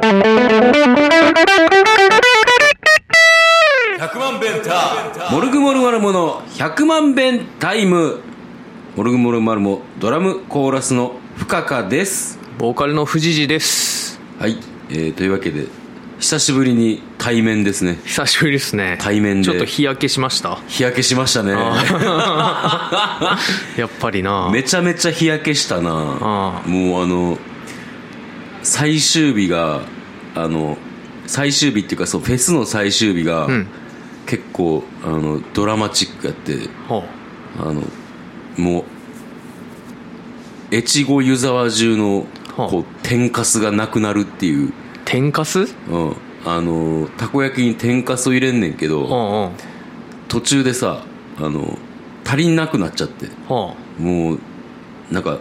100万弁タモルグモルマルモの100万弁タイム。モルグモルマルモドラムコーラスの深川です。ボーカルの藤次です。はい、えー、というわけで久しぶりに対面ですね。久しぶりですね。対面で。ちょっと日焼けしました。日焼けしましたね。やっぱりな。めちゃめちゃ日焼けしたな。もうあの最終日があの最終日っていうかそうフェスの最終日が、ん。結構あのドラマチックやってほあのもう越後湯沢中のはあこう天かすがなくなるっていう、う天かす？うん。うん、あのたこ焼きに天かすを入れんねんけどうん途中でさあの足りなくなっちゃって。はもうなんか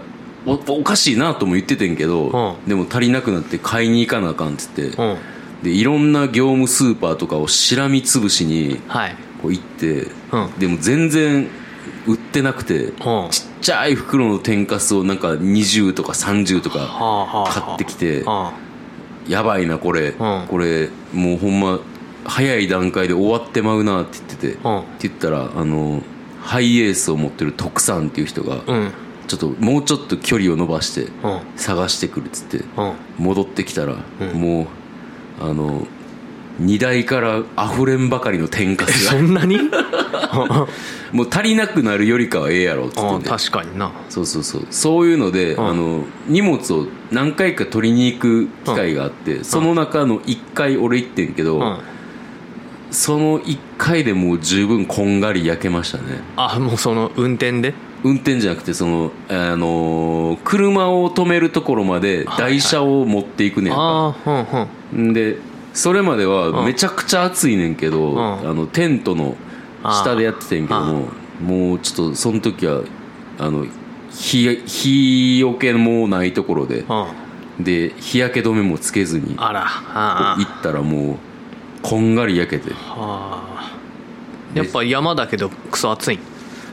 おおかしいなとも言っててんけど、うん。でも足りなくなって買いに行かなあかんっつって、あうん。でいろんな業務スーパーとかをしらみつぶしにはい。こう行って、うん。でも全然売ってなくて、うん。ちっちゃい袋の天かすをなんか20とか30とか買ってきてはやばいなこれ、ん。これもうほんま早い段階で終わってまうなって言ってて、うん。って言ったらあのハイエースを持ってる徳さんっていう人が、あうんちょっともうちょっと距離を伸ばしてうん。探してくるっつってうん。戻ってきたら、うん。もうあの荷台から溢れんばかりの天かすが。そんなに？もう足りなくなるよりかはええやろっつあってて確かにな。そうそうそう。そういうので、ん。あの荷物を何回か取りに行く機会があって、その中の1回俺行ってんけど、うん。その1回でもう十分こんがり焼けましたね。あもうその運転で？運転じゃなくてその、あのー車を止めるところまで台車を持っていくねんか、ああうんうん。んでそれまではめちゃくちゃ暑いねんけど、ん。あのテントの下でやっててんけどももうちょっとその時はあの日日よけもないところでうん。で日焼け止めもつけずにあら。あ行ったらもうこんがり焼けて。あ。やっぱ山だけどクソ暑い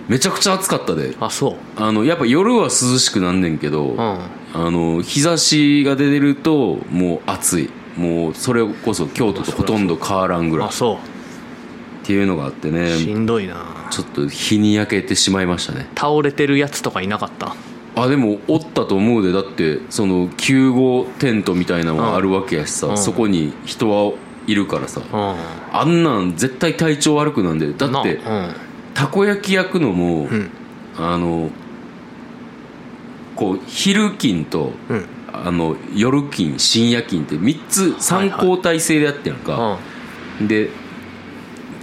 めちゃくちゃ暑かったで。あそう。あのやっぱ夜は涼しくなんねんけど、うん。あの日差しが出るともう暑い。もうそれこそ京都とほとんど変わらんぐらい。っあそていうのがあってうしねんどいな。ちょっと日に焼けてしまいましたね。倒れてるやつとかいなかった？あでもおったと思うで。だってその救護テントみたいなのがあるわけやしさ、うん。そこに人はいるからさ、うん。あんなん絶対体調悪くなんで。だってなたこ焼き焼くのも、うん。あのこう昼勤とうん。うんあの夜勤深夜勤って3つ3交代制でやってんやん。か、で、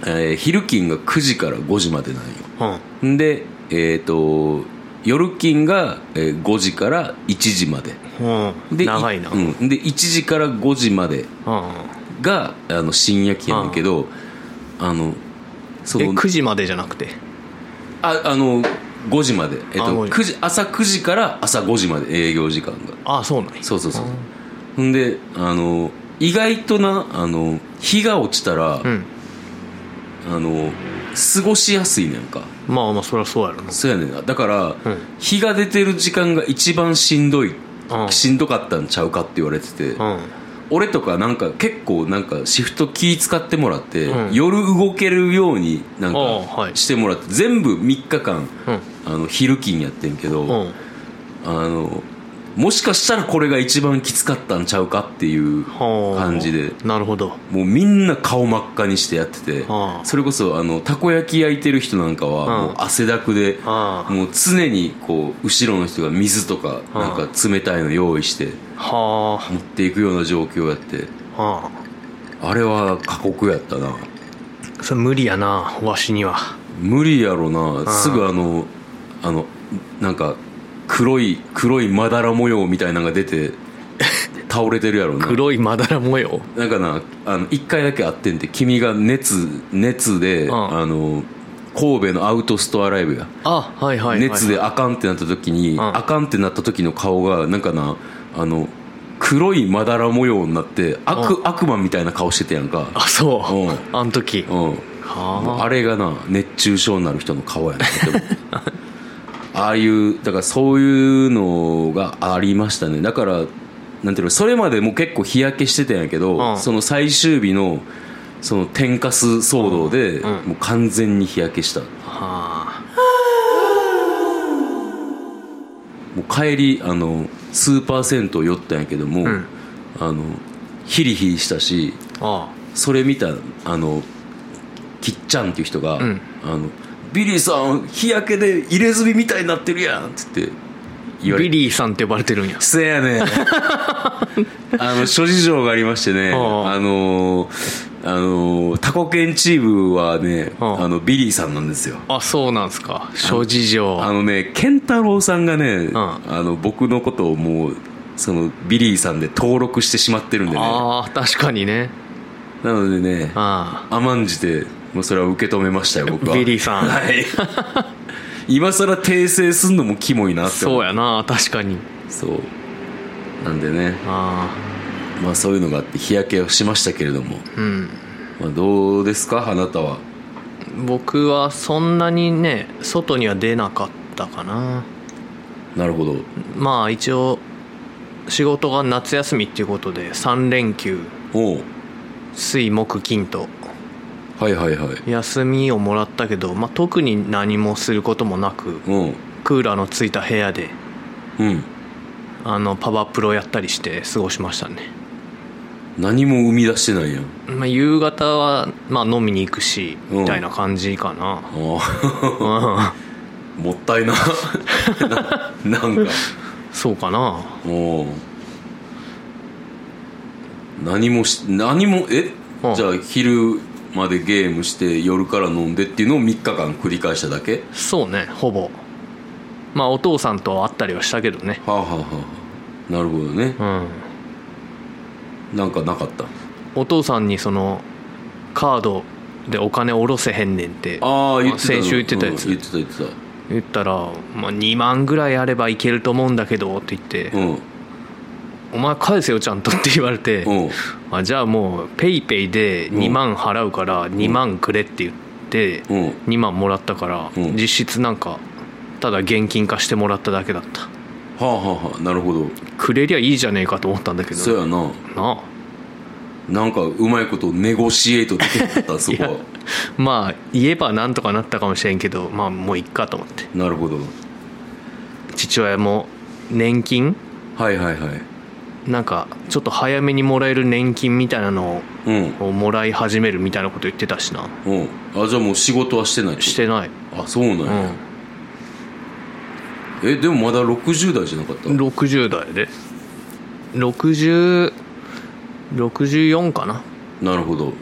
えー昼勤が9時から5時までなんよ。でえっ、と夜勤がえー5時から1時まで。うん。で長いな。うん。うん、で1時から5時までうん。があの深夜勤やねんけどあのそえの9時までじゃなくて？ああの5時まで、えっあと、5時。9時朝9時から朝5時まで営業時間が。あそうなんや。そうそうそう。ほんであの意外となあの日が落ちたら、うん。あの過ごしやすいねんか。まあまあそりゃそうやろな。そうやねんな。だから、うん。日が出てる時間が一番しんどい、うん。しんどかったんちゃうかって言われてて、うん俺とかなんか結構なんかシフト気使ってもらって、うん。夜動けるようになんかしてもらって全部3日間うん。あの昼勤やってんけど、うん。あのもしかしたらこれが一番きつかったんちゃうかっていうはあ感じで。なるほど。もうみんな顔真っ赤にしてやってて。はあ。それこそあのたこ焼き焼いてる人なんかはうんもう汗だくでもう常にこう後ろの人が水とかなんか冷たいの用意しては持っていくような状況やって。あはあれは過酷やったな。あそれ無理やなわしには。無理やろな。すぐあのあのなんか黒い黒いまだら模様みたいなのが出て倒れてるやろな。黒いまだら模様？なんかなあの1回だけあってんて。君が熱熱で、ん。あの神戸のアウトストアライブや。あはいはいはい。熱であかんってなった時に、ん。あかんってなった時の顔がなんかなあの黒いまだら模様になって悪,、悪魔みたいな顔してたやんか。あそう。うん。あん時。うん。はあれがな熱中症になる人の顔やな ああいうだからそういうのがありましたね。だからなんていうのそれまでも結構日焼けしてたんやけど、うん。その最終日のその天かす騒動で、うん。もう完全に日焼けした。もはう帰りあのスーパー銭湯寄ったんやけども、ん。あのヒリヒリしたしああ。それ見たあのきっちゃんっていう人が、ん。あのビリーさん日焼けで入れ墨みたいになってるやんっつって言われて。ビリーさんって呼ばれてるんや。せやねん。あの諸事情がありましてね あのあのタコ犬チームはねあのビリーさんなんですよ。あそうなんすか。諸事情。あのね健太郎さんがね、ん。あの僕のことをもうそのビリーさんで登録してしまってるんでね。ああ確かにね。なのでねあ。甘んじてもうそれは受け止めましたよ僕は。ビリーさんはい。今更訂正すんのもキモいなあって思そうやな確かに。そう。なんでね。あまあそういうのがあって日焼けをしましたけれども、あうん。まあ、どうですかあなたは？僕はそんなにね外には出なかったかな。なるほど。まあ一応仕事が夏休みっていうことで3連休。水木金とはいはいはい。休みをもらったけど、まあ、特に何もすることもなくうん。クーラーのついた部屋でうん。あのパワープロやったりして過ごしましたね、何も生み出してないやん。まあ、夕方は、まあ、飲みに行くしうん。みたいな感じかな、もったいな。ななんか。そうかな。おう何もし何もえ？うん。じゃあ昼までゲームして夜から飲んでっていうのを3日間繰り返しただけ？そうねほぼ。まあお父さんと会ったりはしたけどね。はあはあはあなるほどね。うん。なんかなかった？お父さんにそのカードでお金下ろせへんねんってああ言ってたの。先週言ってたやつ。うん言ってた言ってた。言ったら、まあ、2万ぐらいあればいけると思うんだけどって言って。うん「お前返せよちゃんと」って言われてうん。あじゃあもうペイペイで2万払うから2万くれって言ってうん。2万もらったからうん。実質なんかただ現金化してもらっただけだった。はあはあはあなるほど。くれりゃいいじゃねえかと思ったんだけど。そうやな。なあ。なんかうまいことネゴシエイトできなかったそこは。まあ言えばなんとかなったかもしれんけどまあもういっかと思って。なるほど。父親も年金？はいはいはいなんかちょっと早めにもらえる年金みたいなのうん。をもらい始めるみたいなこと言ってたしな。うん。あじゃあもう仕事はしてないしてない。あそうなんうや、えでもまだ60代じゃなかった？ん60代で。6064かな。なるほど。うん。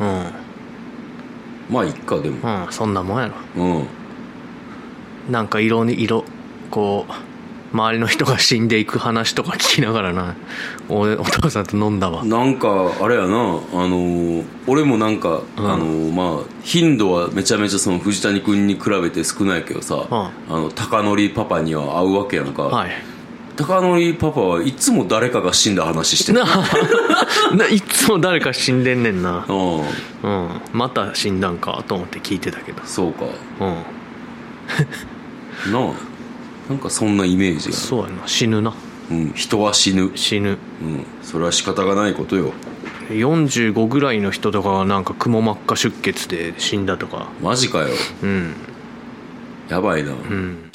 まあいっかでも。うんそんなもんやろ。うん。なんか色に色こう周りの人が死んでいく話とか聞きながらな。おお父さんと飲んだわ。なんかあれやな。あのー俺もなんか、うん。あのーまあ頻度はめちゃめちゃその藤谷君に比べて少ないけどさ、あの高則パパには会うわけやんか、はい。高則パパはいつも誰かが死んだ話してる いつも誰か死んでんねんな。うん。うん。また死んだんかと思って聞いてたけど。そうか。うん。なあなんかそんなイメージが。そうやな。死ぬな。うん人は死ぬ。死ぬ。うんそれは仕方がないことよ。45ぐらいの人とかがなんかくも膜下出血で死んだとか。マジかよ。うん。やばいな、うん。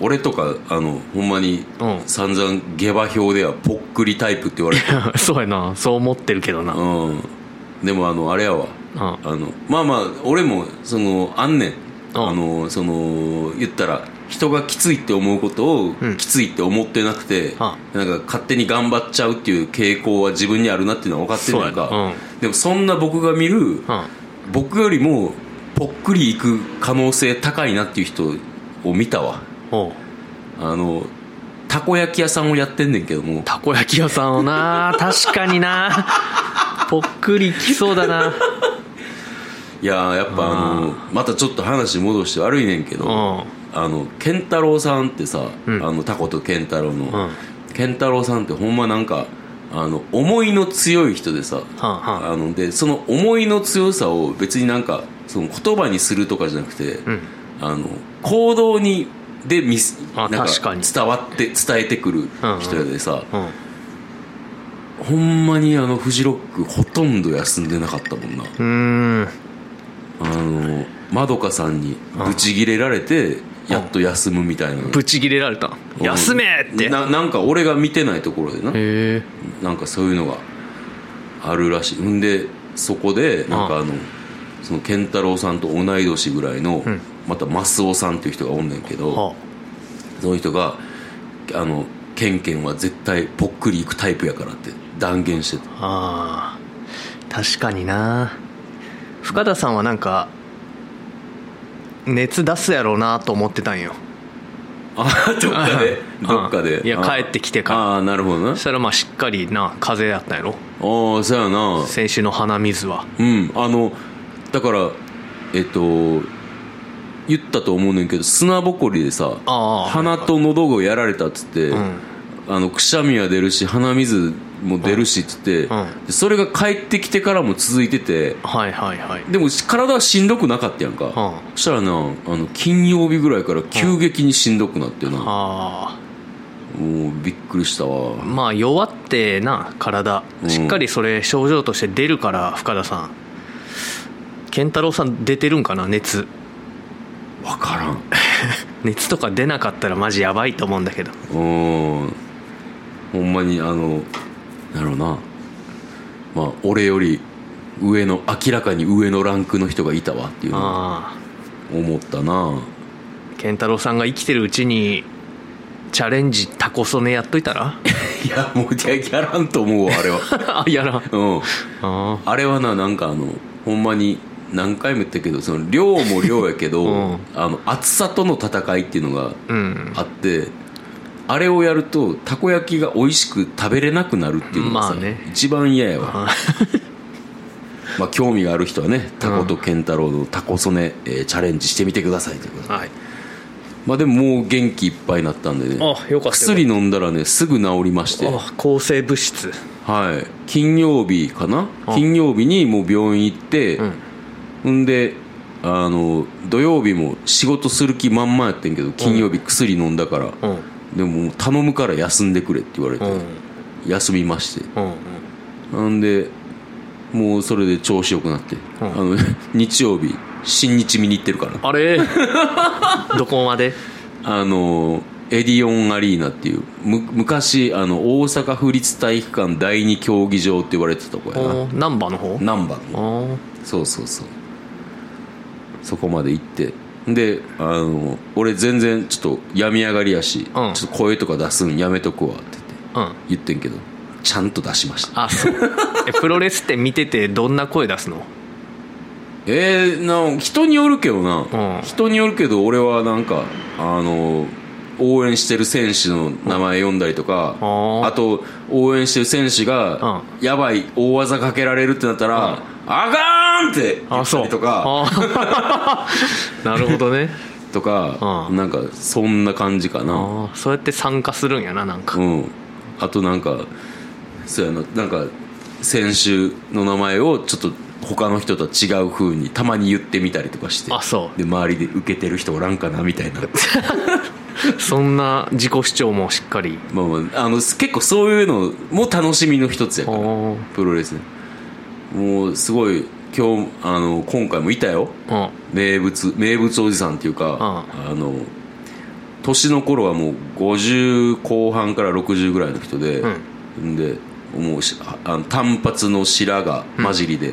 俺とかあのほんまにうん散々下馬評ではぽっくりタイプって言われて そうやな。そう思ってるけどな。うんうん。でもあのあれやわああのまあまあ俺もそのあんねん。うん。あのその言ったら人がきついって思うことをうん。きついって思ってなくて、あなんか勝手に頑張っちゃうっていう傾向は自分にあるなっていうのは分かってるやんか、そうん。でもそんな僕が見るうん。僕よりもぽっくりいく可能性高いなっていう人を見たわ。あのたこ焼き屋さんをやってんねんけども。たこ焼き屋さんをな。確かにな。ぽっくりきそうだないやーやっぱあのまたちょっと話戻して悪いねんけどうん。あの健太郎さんってさ、うん。あのタコと健太郎の、うん。健太郎さんってほんまなんかあの思いの強い人でさ、はあはあ。のでその思いの強さを別になんかその言葉にするとかじゃなくて、うん。あの行動にで見すあなん確かに。伝わって伝えてくる人やでさ、うん。ほんまにあのフジロックほとんど休んでなかったもんな。うーん。あのまどかさんにブチギレられてやっと休むみたいな。ブチギレられた。休めって。ななんか俺が見てないところでな。なんかそういうのがあるらしい。んでそこでなんかあのその健太郎さんと同い年ぐらいの、ん。またマスオさんっていう人がおんねんけど、はその人があのケンケンは絶対ぽっくりいくタイプやからって断言してた。ああ。確かにな深田さんはなんか熱出すやろうなと思ってたんよ。あどっかで？うん。どっかで？いやあ。帰ってきてから。ああなるほどな。そしたらまあしっかりな風邪やったんやろああそうやな。先週の鼻水は。うん。あのだからえっと言ったと思うねんけど砂ぼこりでさ鼻と喉がやられたっつって、んあのくしゃみは出るし鼻水も出るしっつって、うんでそれが帰ってきてからも続いててはいはいはい。でも体はしんどくなかったやんか、うんそしたらなあの金曜日ぐらいから急激にしんどくなってな、あもうびっくりしたわ。あまあ弱ってな体。うん。しっかりそれ症状として出るから深田さん。健太郎さん出てるんかな熱。分からん。熱とか出なかったらマジやばいと思うんだけど。うんほんまにあのなるほどな。まあ俺より上の明らかに上のランクの人がいたわっていうのをああ。思ったな。健太郎さんが生きてるうちにチャレンジタコソネやっといたら？いやもうややらんと思うわあれは。あやらん。うん。ああ。れはななんかあのほんまに何回も言ったけどその量も量やけど、うん。あの厚さとの戦いっていうのがあうん。あってあれをやるとたこ焼きが美味しく食べれなくなるっていうのがさ、まあね。一番嫌やわ。あ まあ興味がある人はねタコと健太郎のタコソネ、えーチャレンジしてみてくださいということで。はい。まあでももう元気いっぱいになったんでねあよかった薬飲んだらねすぐ治りまして。あ抗生物質。はい。金曜日かな？あ。金曜日にもう病院行って、うん。んであの土曜日も仕事する気満々やってんけど金曜日薬飲んだから、うんでも頼むから休んでくれって言われて、うん。休みまして。うんなんでもうそれで調子よくなって、うん。あの 日曜日新日見に行ってるから。あれ？どこまで？あのエディオンアリーナっていうむ昔あの大阪府立体育館第二競技場って言われてたとこやな。お難波の方？難波のあそうそうそう。そこまで行ってであの俺全然ちょっと病み上がりやし、うん。ちょっと声とか出すんやめとくわって言って言ってんけどちゃんと出しました。あそう。えプロレスって見ててどんな声出すの？えー、な人によるけどな、うん。人によるけど俺はなんかあの応援してる選手の名前読んだりとか、うん。あと応援してる選手が、やばい大技かけられるってなったら「あかん!」って言ったりとか。あ なるほどね。とか、うんなんかそんな感じかな。そうやって参加するんやななんか。うん。あとなんかそうやな。なんか選手の名前をちょっと他の人とは違う風にたまに言ってみたりとかして。あそう。で周りで受けてる人おらんかなみたいな。そんな自己主張もしっかり。まあまああの結構そういうのも楽しみの一つやから。プロレスねもうすごい今日あの今回もいたよ。うん。名物名物おじさんっていうか、あの年の頃はもう50後半から60ぐらいの人で、ん、でもうしあの単発の白髪混じりで、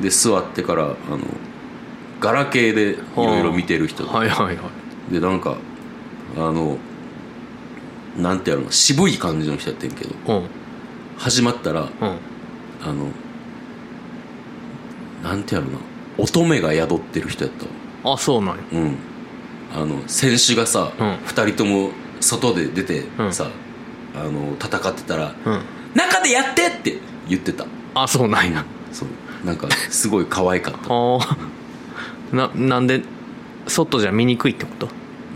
で座ってからあのガラケーでいろいろ見てる人で,、はいはいはい。でなんかあのなんてやろうの渋い感じの人やってんけどうん。始まったらうん。あのなんてやろうな。乙女が宿ってる人やったわあそうなんや。うん。あの選手がさ、うん。二人とも外で出てうん。さ、あの戦ってたらうん「中でやって!」って言ってた。あそうなんや。そう。なんかすごい可愛かった。ああななんで外じゃ見にくいってこと？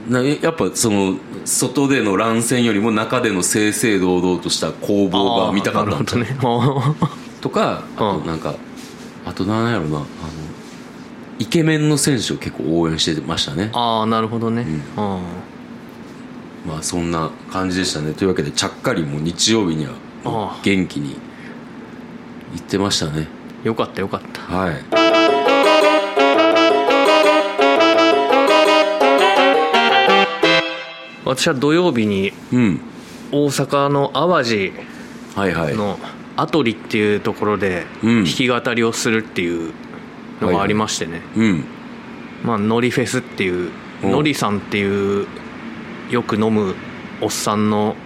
なやっぱその外での乱戦よりも中での正々堂々とした攻防が見たかった。なるほどね。あとかあとうん。なんかあとなんやろなあのイケメンの選手を結構応援してましたね。ーあーなるほどね、うん。まあそんな感じでしたね。というわけでちゃっかりもう日曜日にはああ元気に行ってましたね。よかったよかった。はい。私は土曜日にうん。大阪の淡路はいはい。のアトリっていうところでうん。弾き語りをするっていうのがありましてね、うん。まあノリフェスっていううんノリさんっていうよく飲むおっさんの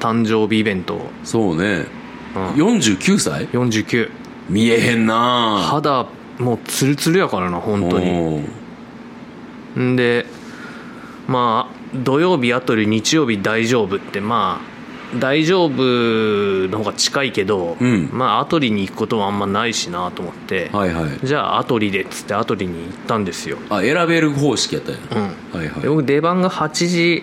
誕生日イベントそうね。うん。49歳？49見えへんな。肌もうツルツルやからな本当に。でまあ土曜日あとで日曜日大丈夫ってまあ大丈夫の方が近いけど、うん。まあアトリに行くことはあんまないしなと思って、はいはい。じゃあアトリでっつってアトリに行ったんですよ、あ選べる方式やったんや。うん、はいはい。で僕出番が8時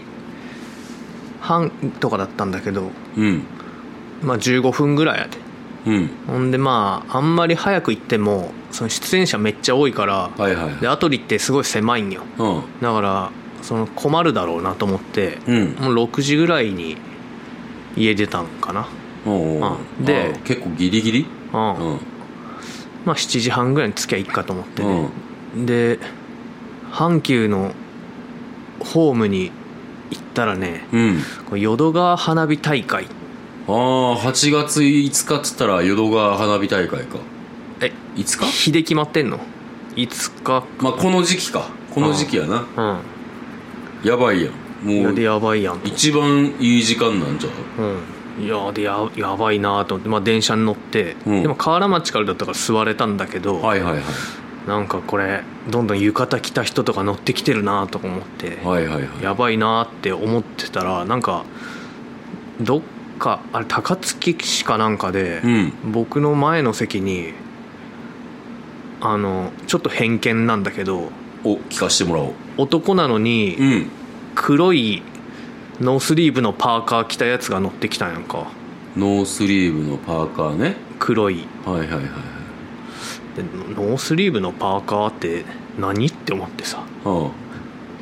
半とかだったんだけどうん。まあ15分ぐらいやで。うん。ほんでまああんまり早く行ってもその出演者めっちゃ多いから、はいはいでアトリってすごい狭いんよ。うん。だからその困るだろうなと思って、うん。もう6時ぐらいに家出たんかな。おうおう。あであ結構ギリギリ？うん、うん。まあ7時半ぐらいに着きゃいいかと思ってね、で阪急のホームに行ったらねうん。淀川花火大会。ああ8月5日っつったら淀川花火大会か。えいつか日で決まってんの？いつかまあこの時期か。この時期やな。うん。やばいやんもうやばいやん。と一番いい時間なんじゃう？うん。いやでややばいなと思って、まあ、電車に乗って、うん。でも河原町からだったから座れたんだけど、はいはいはい。なんかこれどんどん浴衣着た人とか乗ってきてるなとか思って、はいはいはい。やばいなって思ってたらなんかどっかあれ高槻市かなんかで、うん。僕の前の席にあのちょっと偏見なんだけどお聞かしてもらおう。男なのにうん黒いノースリーブのパーカー着たやつが乗ってきたんやんか。ノースリーブのパーカーね。黒い。はいはいはいはい。でノースリーブのパーカーって何って思ってさ。あ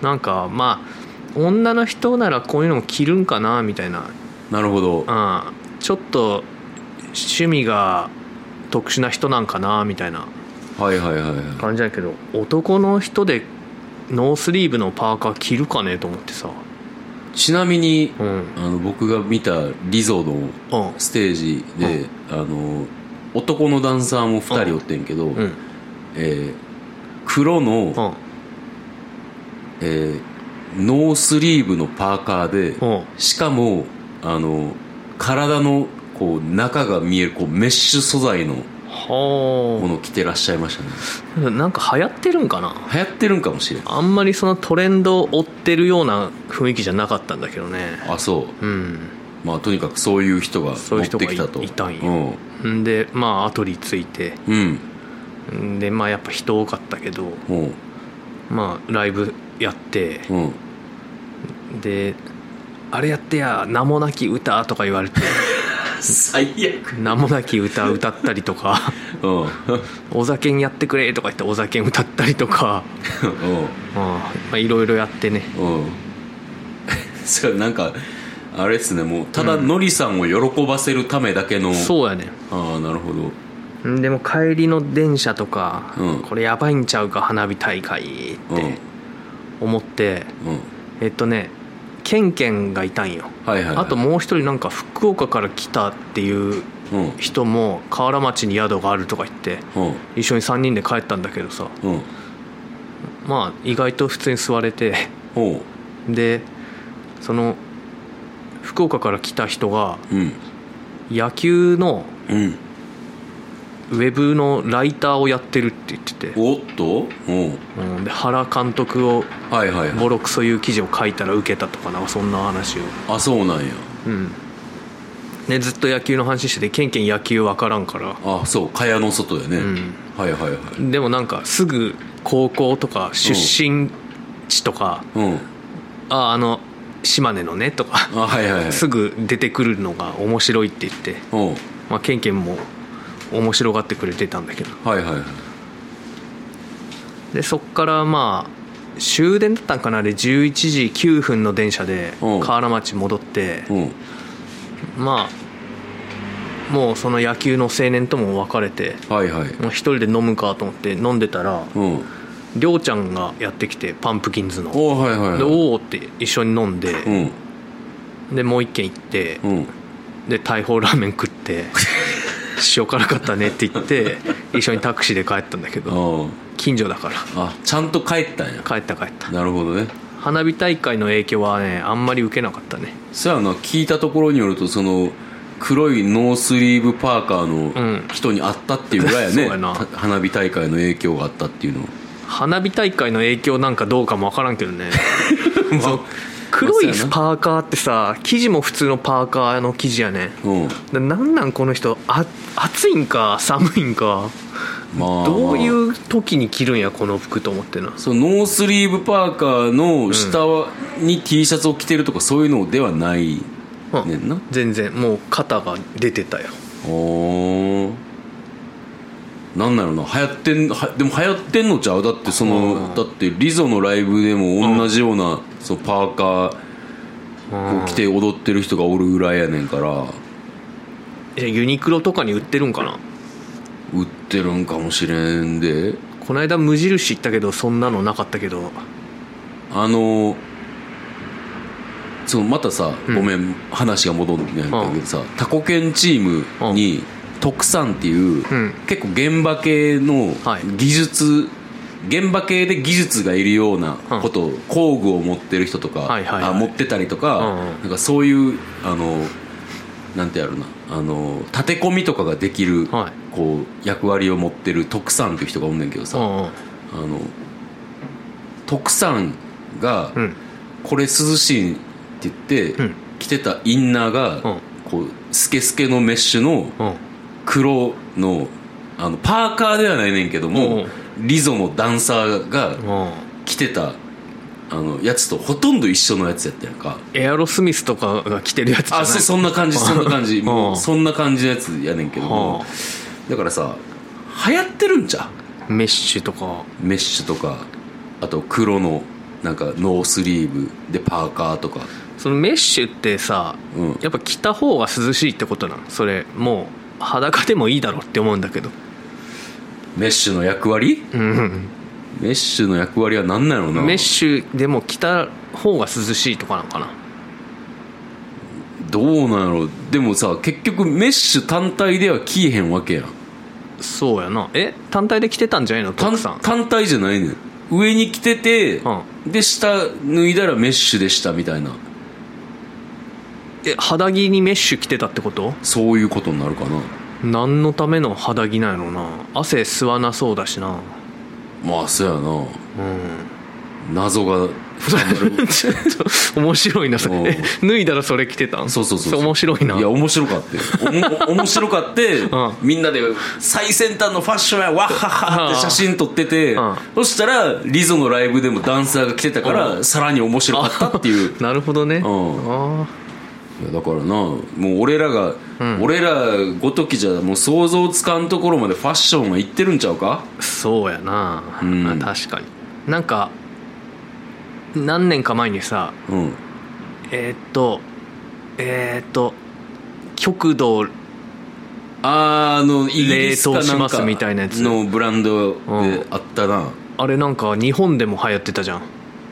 なんかまあ女の人ならこういうのも着るんかなみたいな、あなるほど。うん、ちょっと趣味が特殊な人なんかなみたいなはいはいはいはい。感じだけど男の人でノースリーブのパーカー着るかねと思ってさ。ちなみにうん。あの僕が見たリゾのうんステージで、あの男のダンサーも2人おってんけど、うん。えー黒の、うんえーノースリーブのパーカーで、うんしかもあの体のこう中が見えるこうメッシュ素材のもはのを着てらっしゃいましたね。あなんか流行ってるんかな？流行ってるんかもしれん。あんまりそのトレンドを追ってるような雰囲気じゃなかったんだけどね。あそう。うん。まあとにかくそういう人が乗っそういう人がいてきたと。いたんよん。でまあアトリついて。うん。でまあやっぱ人多かったけど。う。んまあライブやって。うん。であれやってや名もなき歌とか言われて 最悪。名もなき歌歌ったりとか。うん。お酒やってくれとか言ってお酒歌ったりとか。まあいろいろやってね。うん。う んそれなんかあれっすね。もうただのりさんを喜ばせるためだけの、そうやね。ああなるほど。んでも帰りの電車とか、うん。これやばいんちゃうか花火大会って思って、うん。えっとねケンケンがいたんよ、はいはい、はい、あともう一人なんか福岡から来たっていううん人も河原町に宿があるとか言ってうん。一緒に3人で帰ったんだけどさ。うん。まあ意外と普通に座れてでその福岡から来た人がうん。野球のうん。ウェブのライターをやってるって言ってて、おっと？おううん、で原監督をボロクソいう記事を書いたら受けたとかなそんな話を。あそうなんや。うん。でずっと野球の話しててケンケン野球わからんから。あそう蚊帳の外でね、ん。はいはいはい。でもなんかすぐ高校とか出身地とか、うん。ああの島根のねとかあはいはいはい。すぐ出てくるのが面白いって言って、うん。まあ、ケンケンも面白がってくれてたんだけど。はいはいはいでそっからまあ終電だったんかなあれ11時9分の電車でうん。河原町戻ってうん。まあもうその野球の青年とも別れてはいはい。もう一人で飲むかと思って飲んでたらうん。りょうちゃんがやってきてパンプキンズの。おはいはいではい。おおって一緒に飲んで、うん。でもう一軒行って、うん。で大砲ラーメン食って 塩辛かったねって言って一緒にタクシーで帰ったんだけどあ近所だから。あちゃんと帰ったんや。帰った帰った。なるほどね。花火大会の影響はねあんまり受けなかったね。そやな聞いたところによるとその黒いノースリーブパーカーうん。の人に会ったっていうぐらいやね、そうやな。た花火大会の影響があったっていうの花火大会の影響なんかどうかも分からんけどね。ま黒いパーカーってさ生地も普通のパーカーの生地やねうん。でなんなんこの人あ暑いんか寒いんか。まあどういう時に着るんやこの服と思ってな。そのノースリーブパーカーの下に T シャツを着てるとかそういうのではないうんねん。な全然もう肩が出てたよ。おーなんだろうな流行ってんはでも流行ってんのちゃう？だってそのだってリゾのライブでも同じようなそのパーカーを着て踊ってる人がおるぐらいやねんから。えユニクロとかに売ってるんかな？売ってるんかもしれんで。この間無印行ったけどそんなのなかったけど。あのそうまたさ、うん。ごめん話が戻るんやけどさ、タコ犬チームに徳さんっていう、うん。結構現場系のはい。技術、現場系で技術がいるようなこと、工具を持ってる人とか、はいはいはい。あ持ってたりとか,、うんうん。なんかそういうあのなんてやるなあの立て込みとかができる、はい。こう役割を持ってる徳さんっていう人がおんねんけどさ、うんうん。あの徳さんが、うん。これ涼しいって言って、うん。着てたインナーが、うん。こうスケスケのメッシュのうん黒のあのパーカーではないねんけども、リゾのダンサーがうん。着てたあのやつとほとんど一緒のやつやったやんか。エアロスミスとかが着てるやつじゃない？あそそんな感じそんな感じ。もううん。そんな感じのやつやねんけども。はだからさ流行ってるんじゃう？メッシュとか。メッシュとかあと黒のなんかノースリーブでパーカーとか。そのメッシュってさ、うん。やっぱ着た方が涼しいってことなの？それもう裸でもいいだろって思うんだけど。メッシュの役割？うん。メッシュの役割は何なのな？メッシュでも着た方が涼しいとかなのかな。どうなんやろでもさ結局メッシュ単体では着えへんわけやん。そうやな。え？単体で着てたんじゃないの？単徳さん。単体じゃないねん。上に着てて、うで下脱いだらメッシュでしたみたいなえ肌着にメッシュ着てたってこと？そういうことになるかな。何のための肌着なんやろうな。汗吸わなそうだしな。まあそうやな。うん。謎が。深まるちょっと面白いなそれ。脱いだらそれ着てたん？そうそうそうそう。面白いな。いや面白かったよ。おも 面白かって、ん。みんなで最先端のファッションやわっはっはって写真撮ってて、うん。そしたらリゾのライブでもダンサーが来てたから、うさらに面白かったっていう。なるほどね。ん。あいやだからなもう俺らが、俺らごときじゃもう想像つかんところまでファッションは行ってるんちゃうか？あそうやな、ん。あ確かに。なんか何年か前にさうん。えーっとえーっと極度あーあの冷凍しますみたいなやつ。のブランドであったな、あれなんか日本でも流行ってたじゃん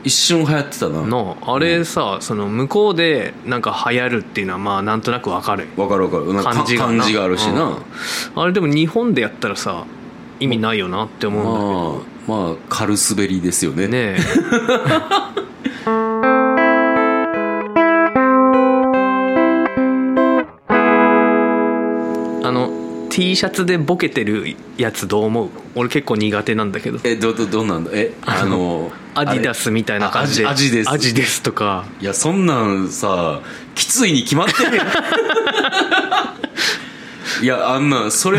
一瞬流行ってたな。のあれさ、その向こうでなんか流行るっていうのはまあなんとなくわかる。わかるわかる。なんか感じがな。感じがあるしな、うん。あれでも日本でやったらさ意味ないよなって思うんだけど。まあまあ軽滑りですよね。ねえ。あの T シャツでボケてるやつどう思う？俺結構苦手なんだけど。えどどどうなんだ？えあの アディダスみたいな感じで。あアジです。アジですとか。いやそんなんさきついに決まってる いやあんなんそれ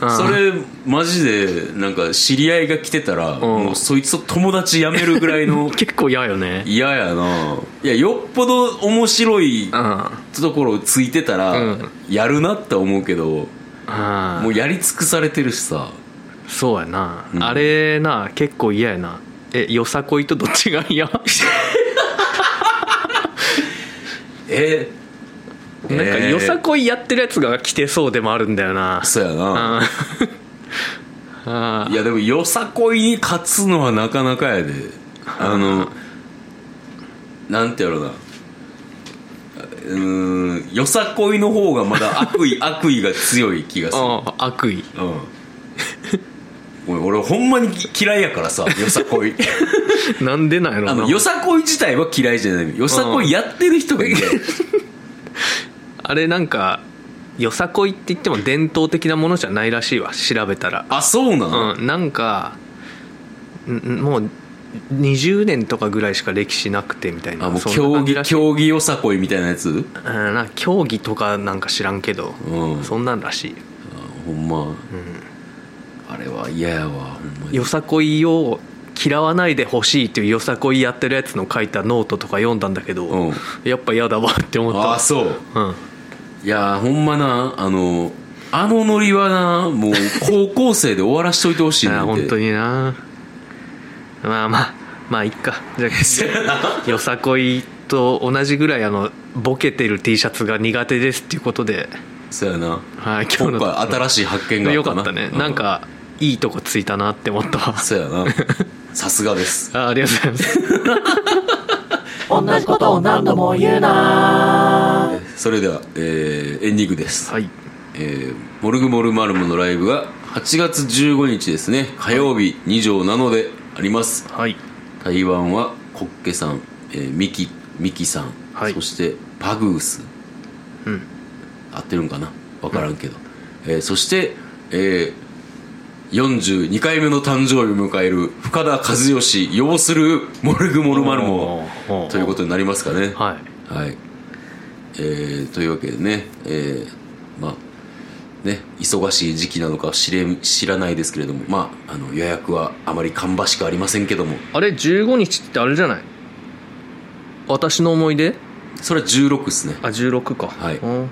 それマジでなんか知り合いが来てたら、もうそいつと友達辞めるぐらいの 結構嫌よね。嫌やな。いやよっぽど面白いうん。ところついてたら、うん。やるなって思うけどあもうやり尽くされてるしさ。そうやな、うん。あれな結構嫌やなえよさこいとどっちが嫌？なんかえー。よさこいやってるやつが来てそうでもあるんだよな。そうやな。あいやでもよさこいに勝つのはなかなかやで。あのなんてやろうな。うーんよさこいの方がまだ悪意 悪意が強い気がする。あ悪意。うん俺ほんまに嫌いやからさ よさこい。なんでなんやろな。あのよさこい自体は嫌いじゃないよ。さこいやってる人が嫌い あれなんかよさこいって言っても伝統的なものじゃないらしいわ調べたら。あそうなの、うんなんかんもう20年とかぐらいしか歴史なくてみたいなあもう競技競技よさこいみたいなやつ？うんな競技とかなんか知らんけど、うん。そんなんらしいほんま、あれは嫌やわほんまに。よさこいを嫌わないでほしいっていうよさこいやってるやつの書いたノートとか読んだんだけど、うん。やっぱ嫌だわって思った。あそう。うん。いやほんまなあのあのノリはなもう 高校生で終わらしといてほしいねんて。あ本当にな。まあまあまあいっか。じゃあ よさこいと同じぐらいあのボケてる T シャツが苦手ですっていうことで、そうやな。はい、今日の今回新しい発見があな。よかったね、うなんかいいとこついたなって思ったわ。そうやな。さすがです。あありがとうございます。同じことを何度も言うな。それでは、えーエンディングです、はい。えーモルグモルマルモのライブが8月15日ですね。火曜日2条なのであります。はい。台湾はコッケさん、えーミキミキさん、はい。そしてパグース。うん。合ってるんかな？分からんけど、えーそして、えー42回目の誕生日を迎える深田和義擁するモルグモルマルモということになりますかね。はい。はい、えーというわけでね、えーまあね忙しい時期なのか知れ知らないですけれどもまああの予約はあまり芳しくありませんけども。あれ15日ってあれじゃない？私の思い出？それは16ですね、あ16か。はい。うん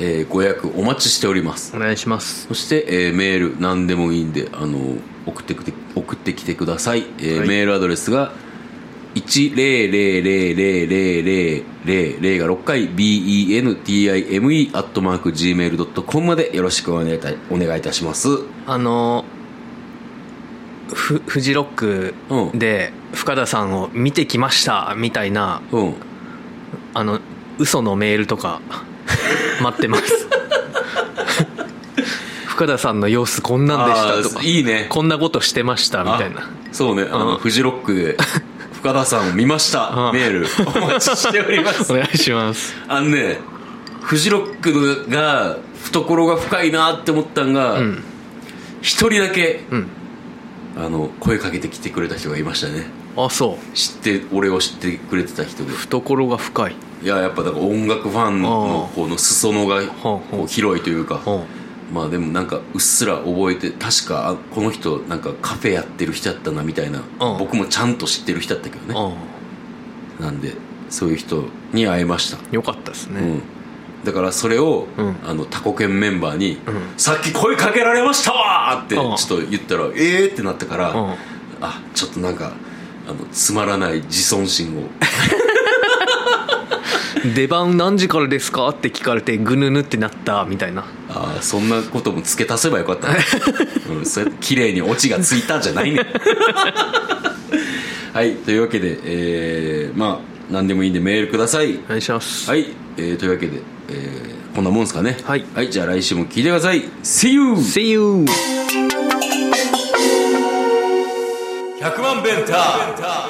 えーご予約お待ちしております。お願いします。そして、えーメール何でもいいんであの送ってきて送ってきてください、えーはい。メールアドレスが1000000が6回 bentime アットマーク gmail.com までよろしくお願いいたお願いいたします。あのフフジロックうん。で深田さんを見てきましたみたいなうん。あの嘘のメールとか待ってます。深田さんの様子こんなんでしたとあかーいいね。こんなことしてましたみたいな。あそうね。あの、うん。フジロックで深田さんを見ました。うん。メール。お待ちしております。お願いします。あのねフジロックが懐が深いなって思ったんがうん。一、人だけうん。あの声かけてきてくれた人がいましたね。あそう。知って俺を知ってくれてた人で。懐が深いいややっぱだから音楽ファンのこの裾野が広いというかうん。まあでもなんかうっすら覚えて確かあこの人なんかカフェやってる人やったなみたいなうん。僕もちゃんと知ってる人やったけどね。あなんでそういう人に会えました。よかったですね、うん。だからそれを、うん。あのタコ犬メンバーに、ん。さっき声かけられましたわ!」ってちうん。ょっと言ったら「ええー!」ってなったから、うん。あちょっとなんかあのつまらない自尊心を 出番何時からですか？って聞かれてぐぬぬってなったみたいな。ああそんなことも付け足せばよかったね、うん、そうやって綺麗にオチがついたんじゃないね はいというわけでえー、まあ何でもいいんでメールください。お願いします。はい、えー、というわけで、えーこんなもんすかね。はい。はい、じゃあ来週も聞いてください。See you! See you! 100万ベンター